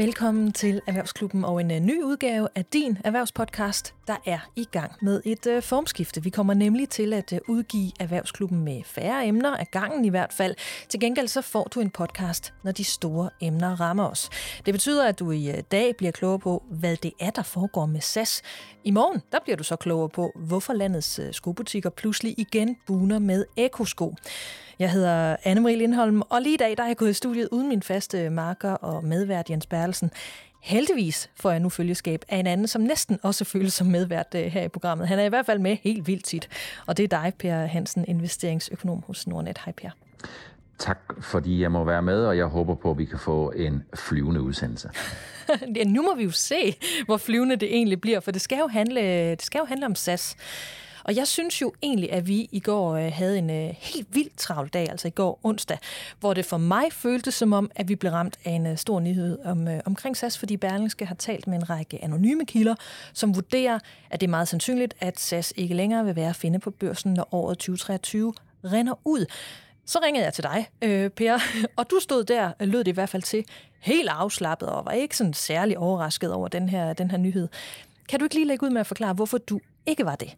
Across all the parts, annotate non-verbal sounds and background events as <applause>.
Velkommen til Erhvervsklubben og en øh, ny udgave af din erhvervspodcast, der er i gang med et øh, formskifte. Vi kommer nemlig til at øh, udgive Erhvervsklubben med færre emner, af gangen i hvert fald. Til gengæld så får du en podcast, når de store emner rammer os. Det betyder, at du i dag bliver klogere på, hvad det er, der foregår med SAS. I morgen, der bliver du så klogere på, hvorfor landets skobutikker pludselig igen buner med ekosko. Jeg hedder Anne-Marie Lindholm, og lige i dag der er jeg gået i studiet uden min faste marker og medvært Jens Bertelsen. Heldigvis får jeg nu følgeskab af en anden, som næsten også føles som medvært øh, her i programmet. Han er i hvert fald med helt vildt tit, og det er dig, Per Hansen, investeringsøkonom hos Nordnet. Hej Per. Tak, fordi jeg må være med, og jeg håber på, at vi kan få en flyvende udsendelse. <laughs> ja, nu må vi jo se, hvor flyvende det egentlig bliver, for det skal jo handle, det skal jo handle om SAS. Og jeg synes jo egentlig, at vi i går øh, havde en øh, helt vildt travl dag, altså i går onsdag, hvor det for mig føltes som om, at vi blev ramt af en øh, stor nyhed om, øh, omkring SAS, fordi Berlingske har talt med en række anonyme kilder, som vurderer, at det er meget sandsynligt, at SAS ikke længere vil være at finde på børsen, når året 2023 render ud. Så ringede jeg til dig, øh, Per, <laughs> og du stod der, øh, lød det i hvert fald til, helt afslappet og var ikke sådan særlig overrasket over den her, den her nyhed. Kan du ikke lige lægge ud med at forklare, hvorfor du ikke var det?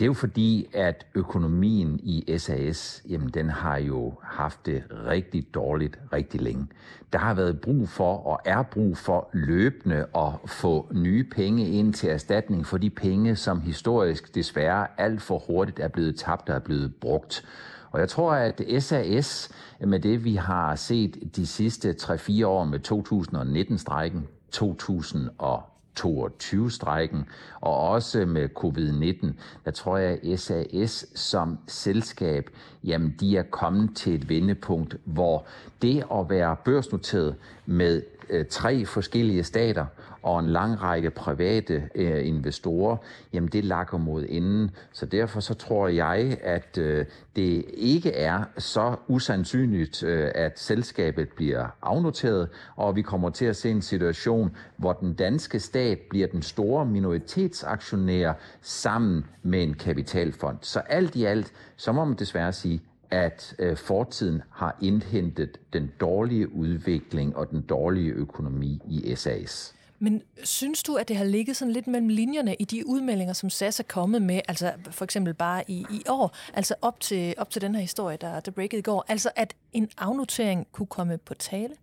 Det er jo fordi, at økonomien i SAS, jamen den har jo haft det rigtig dårligt rigtig længe. Der har været brug for, og er brug for løbende at få nye penge ind til erstatning for de penge, som historisk desværre alt for hurtigt er blevet tabt og er blevet brugt. Og jeg tror, at SAS med det, vi har set de sidste 3-4 år med 2019-strækken, 2000 og 22-strækken, og også med covid-19, der tror jeg, at SAS som selskab, jamen de er kommet til et vendepunkt, hvor det at være børsnoteret med øh, tre forskellige stater og en lang række private øh, investorer, jamen det lakker mod enden. Så derfor så tror jeg, at øh, det ikke er så usandsynligt, øh, at selskabet bliver afnoteret, og vi kommer til at se en situation, hvor den danske stat bliver den store minoritetsaktionær sammen med en kapitalfond. Så alt i alt, så må man desværre sige, at øh, fortiden har indhentet den dårlige udvikling og den dårlige økonomi i SAS. Men synes du, at det har ligget sådan lidt mellem linjerne i de udmeldinger, som SAS er kommet med, altså for eksempel bare i, i år, altså op til, op til den her historie, der, der breakede i går, altså at en afnotering kunne komme på tale?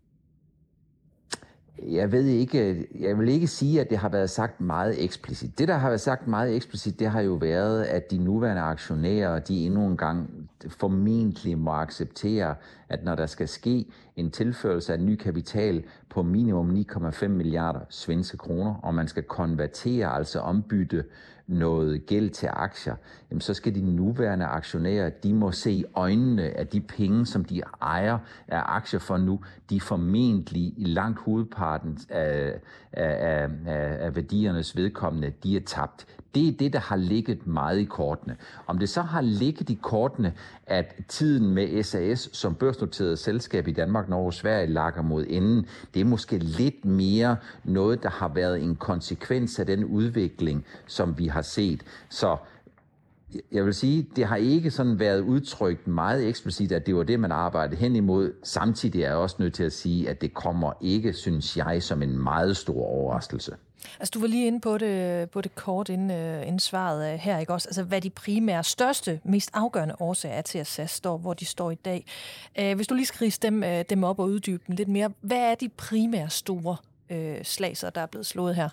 Jeg ved ikke, jeg vil ikke sige, at det har været sagt meget eksplicit. Det, der har været sagt meget eksplicit, det har jo været, at de nuværende aktionærer, de endnu en gang formentlig må acceptere, at når der skal ske en tilførelse af ny kapital på minimum 9,5 milliarder svenske kroner, og man skal konvertere, altså ombytte noget gæld til aktier, jamen så skal de nuværende aktionærer, de må se i øjnene, at de penge, som de ejer af aktier for nu, de formentlig i langt hovedparten af, af, af, af værdiernes vedkommende, de er tabt. Det er det, der har ligget meget i kortene. Om det så har ligget i kortene, at tiden med SAS som børsnoteret selskab i Danmark, Norge og Sverige lakker mod enden, det er måske lidt mere noget, der har været en konsekvens af den udvikling, som vi har set. Så jeg vil sige, det har ikke sådan været udtrykt meget eksplicit, at det var det, man arbejdede hen imod. Samtidig er jeg også nødt til at sige, at det kommer ikke, synes jeg, som en meget stor overraskelse. Altså, du var lige inde på det, på det kort inden, uh, inden svaret øh, her, ikke også? Altså, hvad de primære, største, mest afgørende årsager er til, at SAS står, hvor de står i dag. Uh, hvis du lige skal dem, dem op og uddybe dem lidt mere, hvad er de primære store øh, slaser, der er blevet slået her?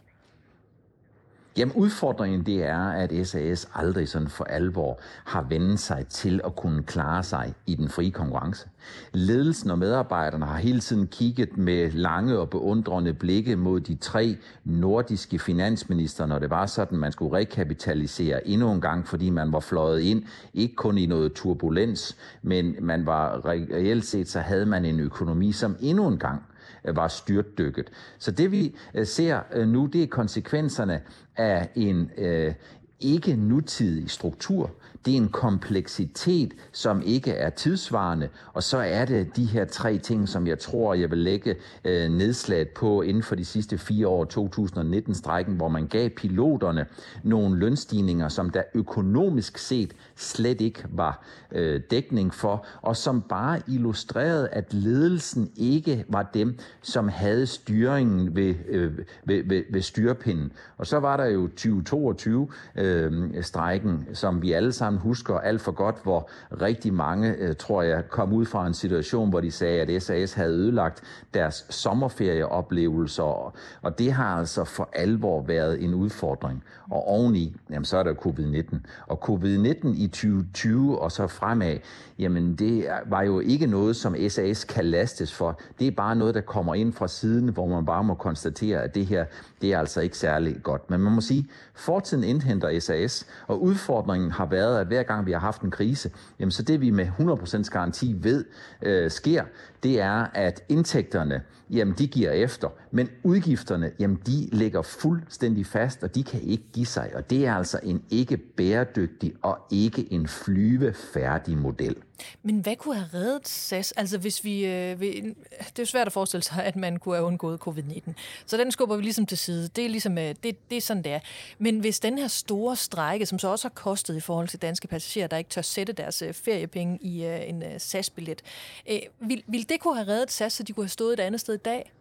Jamen udfordringen det er, at SAS aldrig sådan for alvor har vendt sig til at kunne klare sig i den frie konkurrence. Ledelsen og medarbejderne har hele tiden kigget med lange og beundrende blikke mod de tre nordiske finansminister, når det var sådan, man skulle rekapitalisere endnu en gang, fordi man var fløjet ind, ikke kun i noget turbulens, men man var reelt set, så havde man en økonomi, som endnu en gang var styrtdykket. Så det vi øh, ser øh, nu, det er konsekvenserne af en øh, ikke nutidig struktur. det er en kompleksitet, som ikke er tidsvarende, og så er det de her tre ting, som jeg tror, jeg vil lægge øh, nedslag på inden for de sidste fire år, 2019-strækken, hvor man gav piloterne nogle lønstigninger, som der økonomisk set slet ikke var øh, dækning for, og som bare illustrerede, at ledelsen ikke var dem, som havde styringen ved, øh, ved, ved, ved styrepinden. Og så var der jo 2022, øh, øh, strejken, som vi alle sammen husker alt for godt, hvor rigtig mange, øh, tror jeg, kom ud fra en situation, hvor de sagde, at SAS havde ødelagt deres sommerferieoplevelser, og det har altså for alvor været en udfordring. Og oveni, jamen så er der covid-19. Og covid-19 i 2020 og så fremad, jamen det var jo ikke noget, som SAS kan lastes for. Det er bare noget, der kommer ind fra siden, hvor man bare må konstatere, at det her, det er altså ikke særlig godt. Men man må sige, fortiden indhenter SAS, og udfordringen har været, at hver gang vi har haft en krise, jamen så det vi med 100% garanti ved øh, sker, det er, at indtægterne, jamen de giver efter, men udgifterne, jamen de ligger fuldstændig fast, og de kan ikke give sig, og det er altså en ikke bæredygtig og ikke en flyvefærdig model. Men hvad kunne have reddet SAS? Altså hvis vi, øh, vi, det er jo svært at forestille sig, at man kunne have undgået covid-19. Så den skubber vi ligesom til side. Det er ligesom, øh, det, det er sådan, det er. Men hvis den her store strække, som så også har kostet i forhold til danske passagerer, der ikke tør sætte deres øh, feriepenge i øh, en øh, SAS-billet, øh, vil, vil det kunne have reddet SAS, så de kunne have stået et andet sted i dag?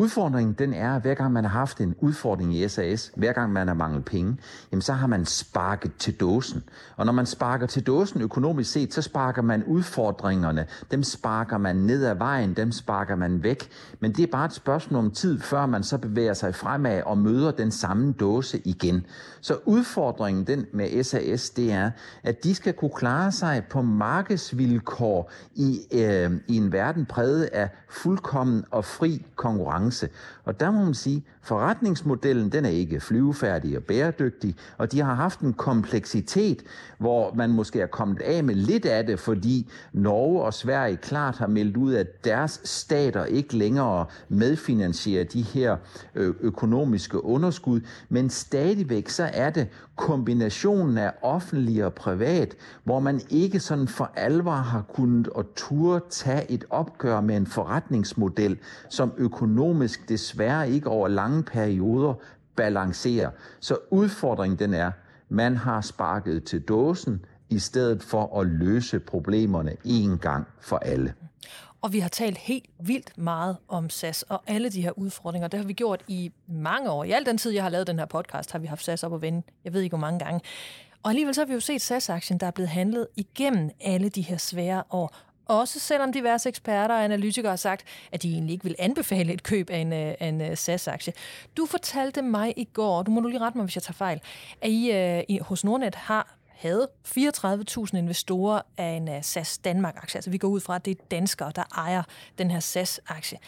Udfordringen den er, at hver gang man har haft en udfordring i SAS, hver gang man har manglet penge, jamen så har man sparket til dåsen. Og når man sparker til dåsen økonomisk set, så sparker man udfordringerne. Dem sparker man ned ad vejen, dem sparker man væk. Men det er bare et spørgsmål om tid, før man så bevæger sig fremad og møder den samme dåse igen. Så udfordringen den med SAS, det er, at de skal kunne klare sig på markedsvilkår i, øh, i en verden præget af fuldkommen og fri konkurrence balance. Og der må man sige, forretningsmodellen den er ikke flyvefærdig og bæredygtig, og de har haft en kompleksitet, hvor man måske er kommet af med lidt af det, fordi Norge og Sverige klart har meldt ud, at deres stater ikke længere medfinansierer de her økonomiske underskud, men stadigvæk så er det kombinationen af offentlig og privat, hvor man ikke sådan for alvor har kunnet og turde tage et opgør med en forretningsmodel, som økonomisk desværre ikke over lange perioder balancerer. Så udfordringen den er, man har sparket til dåsen, i stedet for at løse problemerne en gang for alle. Og vi har talt helt vildt meget om SAS og alle de her udfordringer. Det har vi gjort i mange år. I al den tid, jeg har lavet den her podcast, har vi haft SAS op og vende. Jeg ved ikke, hvor mange gange. Og alligevel så har vi jo set SAS-aktien, der er blevet handlet igennem alle de her svære år. Også selvom diverse eksperter og analytikere har sagt, at de egentlig ikke vil anbefale et køb af en, øh, af en øh, SAS-aktie. Du fortalte mig i går, du må du lige rette mig, hvis jeg tager fejl, at I, uh, I hos Nordnet har havde 34.000 investorer af en SAS Danmark-aktie. Altså vi går ud fra, at det er danskere, der ejer den her SAS-aktie.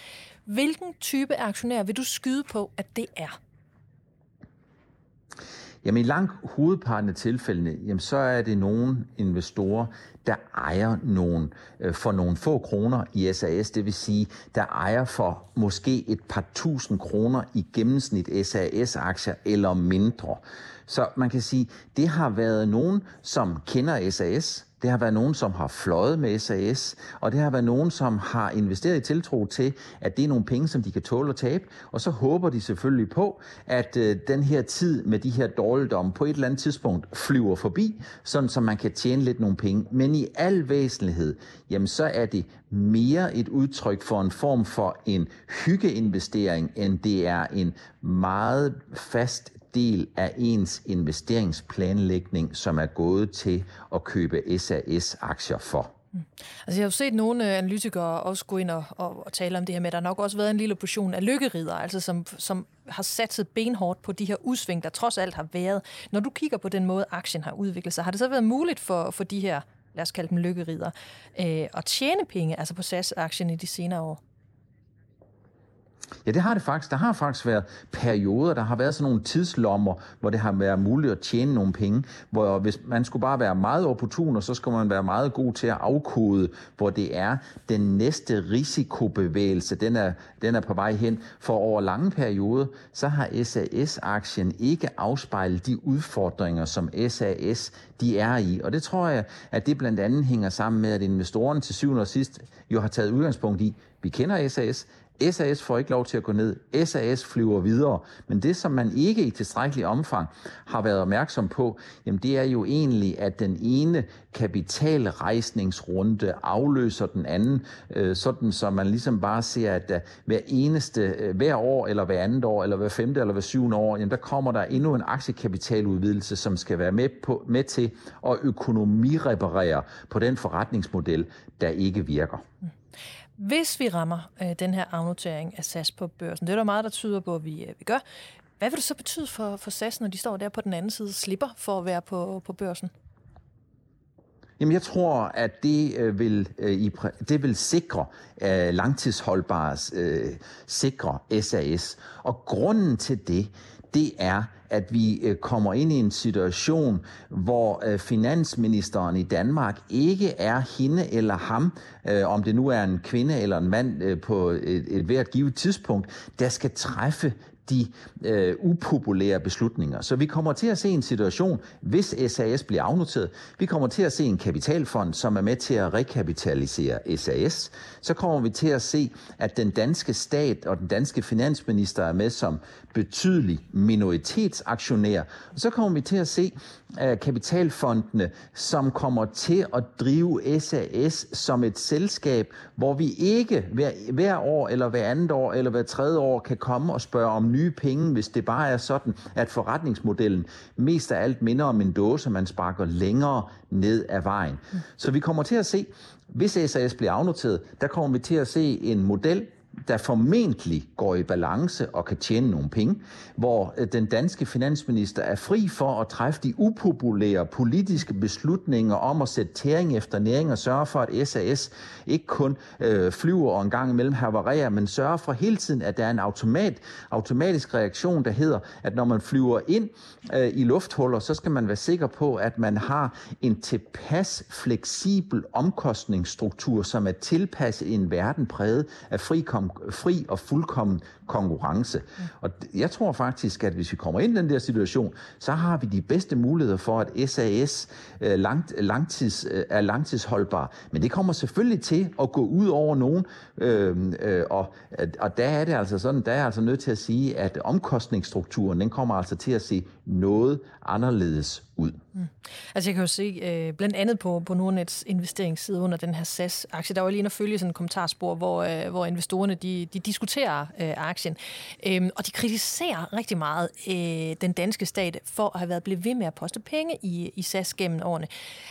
Hvilken type aktionær vil du skyde på, at det er? Jamen i langt hovedparten af tilfældene, jamen, så er det nogle investorer, der ejer nogen øh, for nogle få kroner i SAS, det vil sige, der ejer for måske et par tusind kroner i gennemsnit SAS-aktier eller mindre. Så man kan sige, det har været nogen, som kender SAS, det har været nogen, som har fløjet med SAS, og det har været nogen, som har investeret i tiltro til, at det er nogle penge, som de kan tåle at tabe. Og så håber de selvfølgelig på, at øh, den her tid med de her dårligdomme på et eller andet tidspunkt flyver forbi, sådan så man kan tjene lidt nogle penge. Men i al væsentlighed, jamen så er det mere et udtryk for en form for en hyggeinvestering, end det er en meget fast del af ens investeringsplanlægning, som er gået til at købe SAS-aktier for. Mm. Altså jeg har jo set nogle øh, analytikere også gå ind og, og, og tale om det her med, at der nok også været en lille portion af lykkerider, altså som, som har satset benhårdt på de her udsving, der trods alt har været. Når du kigger på den måde, aktien har udviklet sig, har det så været muligt for, for de her, lad os kalde dem lykkerider, øh, at tjene penge, altså på SAS-aktien i de senere år? Ja, det har det faktisk. Der har faktisk været perioder, der har været sådan nogle tidslommer, hvor det har været muligt at tjene nogle penge, hvor hvis man skulle bare være meget opportun, og så skulle man være meget god til at afkode, hvor det er den næste risikobevægelse, den er, den er på vej hen. For over lange perioder, så har SAS-aktien ikke afspejlet de udfordringer, som SAS de er i. Og det tror jeg, at det blandt andet hænger sammen med, at investorerne til syvende og sidst jo har taget udgangspunkt i, vi kender SAS, SAS får ikke lov til at gå ned. SAS flyver videre. Men det, som man ikke i tilstrækkelig omfang har været opmærksom på, jamen det er jo egentlig, at den ene kapitalrejsningsrunde afløser den anden, øh, sådan så man ligesom bare ser, at øh, hver eneste, øh, hver år, eller hver andet år, eller hver femte, eller hver syvende år, jamen der kommer der endnu en aktiekapitaludvidelse, som skal være med, på, med til at økonomireparere på den forretningsmodel, der ikke virker. Mm. Hvis vi rammer øh, den her afnotering af SAS på børsen, det er der meget, der tyder på, at vi, øh, vi gør. Hvad vil det så betyde for, for SAS, når de står der på den anden side, slipper for at være på, på børsen? Jamen, jeg tror, at det øh, vil, øh, i, det vil sikre øh, langtidsholdbare, øh, sikre SAS. Og grunden til det, det er, at vi øh, kommer ind i en situation, hvor øh, finansministeren i Danmark ikke er hende eller ham, øh, om det nu er en kvinde eller en mand på et, et hvert givet tidspunkt, der skal træffe de øh, upopulære beslutninger. Så vi kommer til at se en situation, hvis SAS bliver afnoteret, vi kommer til at se en kapitalfond, som er med til at rekapitalisere SAS. Så kommer vi til at se, at den danske stat og den danske finansminister er med som betydelig minoritetsaktionær. Og så kommer vi til at se kapitalfondene, som kommer til at drive SAS som et selskab, hvor vi ikke hver, hver år eller hver andet år eller hver tredje år kan komme og spørge om nye penge, hvis det bare er sådan, at forretningsmodellen mest af alt minder om en dåse, man sparker længere ned ad vejen. Så vi kommer til at se, hvis SAS bliver afnoteret, der kommer vi til at se en model, der formentlig går i balance og kan tjene nogle penge, hvor øh, den danske finansminister er fri for at træffe de upopulære politiske beslutninger om at sætte tæring efter næring og sørge for, at SAS ikke kun øh, flyver og en gang imellem havarerer, men sørge for hele tiden, at der er en automat, automatisk reaktion, der hedder, at når man flyver ind øh, i lufthuller, så skal man være sikker på, at man har en tilpas fleksibel omkostningsstruktur, som er tilpasset en verden præget af fri fri og fuldkommen konkurrence. Og jeg tror faktisk, at hvis vi kommer ind i den der situation, så har vi de bedste muligheder for, at SAS øh, langt, langtids, øh, er langtidsholdbar. Men det kommer selvfølgelig til at gå ud over nogen, øh, øh, og, og der er det altså sådan, der er altså nødt til at sige, at omkostningsstrukturen, den kommer altså til at se noget anderledes ud. Mm. Altså jeg kan jo se, øh, blandt andet på, på Nordnets investeringsside under den her SAS-aktie, der var lige en at følge sådan en kommentarspor, hvor, øh, hvor investorerne de, de diskuterer øh, aktien, øh, og de kritiserer rigtig meget øh, den danske stat for at have været blevet ved med at poste penge i, i SAS gennem årene.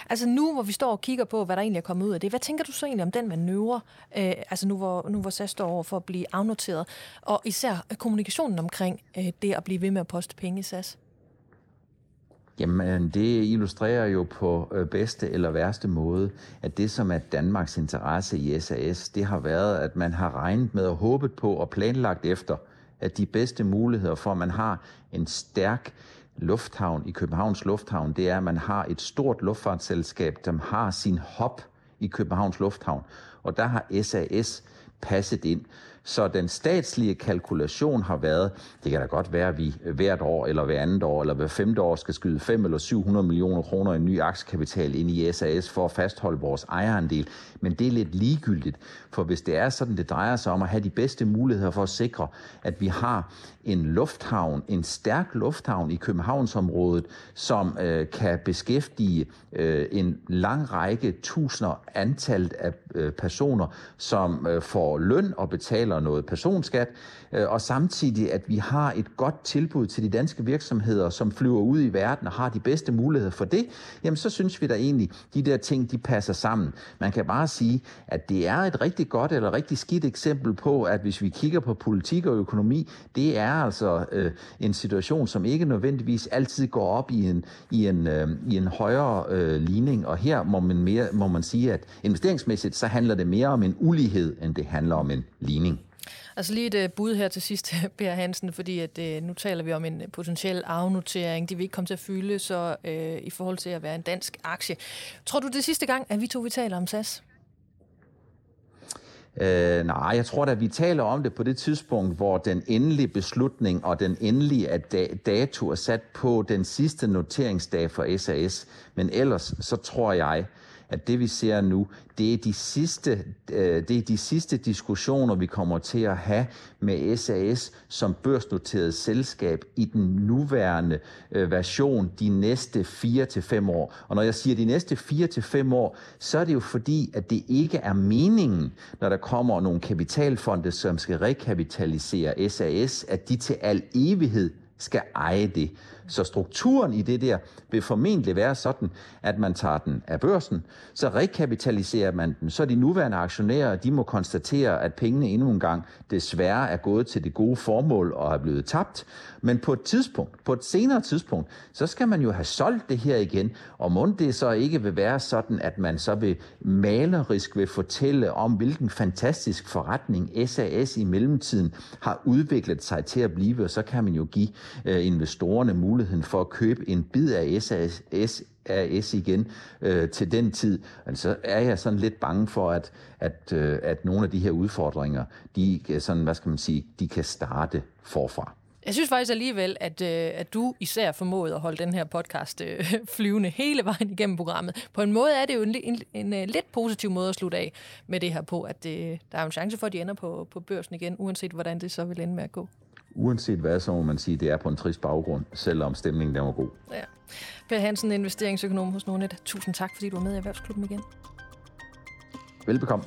Altså nu, hvor vi står og kigger på, hvad der egentlig er kommet ud af det, hvad tænker du så egentlig om den manøvre, øh, altså nu hvor, nu hvor SAS står over for at blive afnoteret, og især kommunikationen omkring øh, det at blive ved med at poste penge i SAS? Jamen, det illustrerer jo på øh, bedste eller værste måde, at det, som er Danmarks interesse i SAS, det har været, at man har regnet med og håbet på og planlagt efter, at de bedste muligheder for, at man har en stærk lufthavn i Københavns Lufthavn, det er, at man har et stort luftfartsselskab, som har sin hop i Københavns Lufthavn. Og der har SAS passet ind. Så den statslige kalkulation har været, det kan da godt være, at vi hvert år, eller hver andet år, eller hver femte år skal skyde 5 eller 700 millioner kroner i ny aktiekapital ind i SAS for at fastholde vores ejerandel. Men det er lidt ligegyldigt, for hvis det er sådan, det drejer sig om at have de bedste muligheder for at sikre, at vi har en lufthavn, en stærk lufthavn i Københavnsområdet, som øh, kan beskæftige øh, en lang række tusinder antal af øh, personer, som øh, får løn og betaler noget personskat, øh, og samtidig at vi har et godt tilbud til de danske virksomheder, som flyver ud i verden og har de bedste muligheder for det, jamen så synes vi da egentlig, de der ting, de passer sammen. Man kan bare sige, at det er et rigtig godt eller rigtig skidt eksempel på, at hvis vi kigger på politik og økonomi, det er altså øh, en situation, som ikke nødvendigvis altid går op i en, i en, øh, i en højere øh, ligning, og her må man, mere, må man sige, at investeringsmæssigt, så handler det mere om en ulighed, end det handler om en ligning. Altså lige et øh, bud her til sidst, <laughs> Per Hansen, fordi at, øh, nu taler vi om en potentiel afnotering. De vil ikke komme til at fylde så øh, i forhold til at være en dansk aktie. Tror du det er sidste gang, at vi to vi taler om SAS? Øh, nej, jeg tror da, vi taler om det på det tidspunkt, hvor den endelige beslutning og den endelige dato er sat på den sidste noteringsdag for SAS. Men ellers så tror jeg, at det vi ser nu, det er de sidste, øh, det er de sidste diskussioner, vi kommer til at have med SAS som børsnoteret selskab i den nuværende øh, version de næste 4 til fem år. Og når jeg siger de næste 4 til fem år, så er det jo fordi, at det ikke er meningen, når der kommer nogle kapitalfonde, som skal rekapitalisere SAS, at de til al evighed skal eje det. Så strukturen i det der vil formentlig være sådan, at man tager den af børsen, så rekapitaliserer man den, så de nuværende aktionærer, de må konstatere, at pengene endnu en gang desværre er gået til det gode formål og er blevet tabt. Men på et tidspunkt, på et senere tidspunkt, så skal man jo have solgt det her igen, og må det så ikke vil være sådan, at man så vil malerisk vil fortælle om, hvilken fantastisk forretning SAS i mellemtiden har udviklet sig til at blive, og så kan man jo give øh, investorerne muligheden for at købe en bid af SAS, SAS igen øh, til den tid. Altså er jeg sådan lidt bange for, at, at, øh, at nogle af de her udfordringer, de, øh, sådan, hvad skal man sige, de kan starte forfra. Jeg synes faktisk alligevel, at, øh, at du især formåede at holde den her podcast øh, <laughs> flyvende hele vejen igennem programmet. På en måde er det jo en, en, en, en lidt positiv måde at slutte af med det her på, at øh, der er en chance for, at de ender på, på børsen igen, uanset hvordan det så vil ende med at gå uanset hvad, så må man sige, at det er på en trist baggrund, selvom stemningen der var god. Ja. Per Hansen, investeringsøkonom hos Nordnet. Tusind tak, fordi du var med i Erhvervsklubben igen. Velbekomme.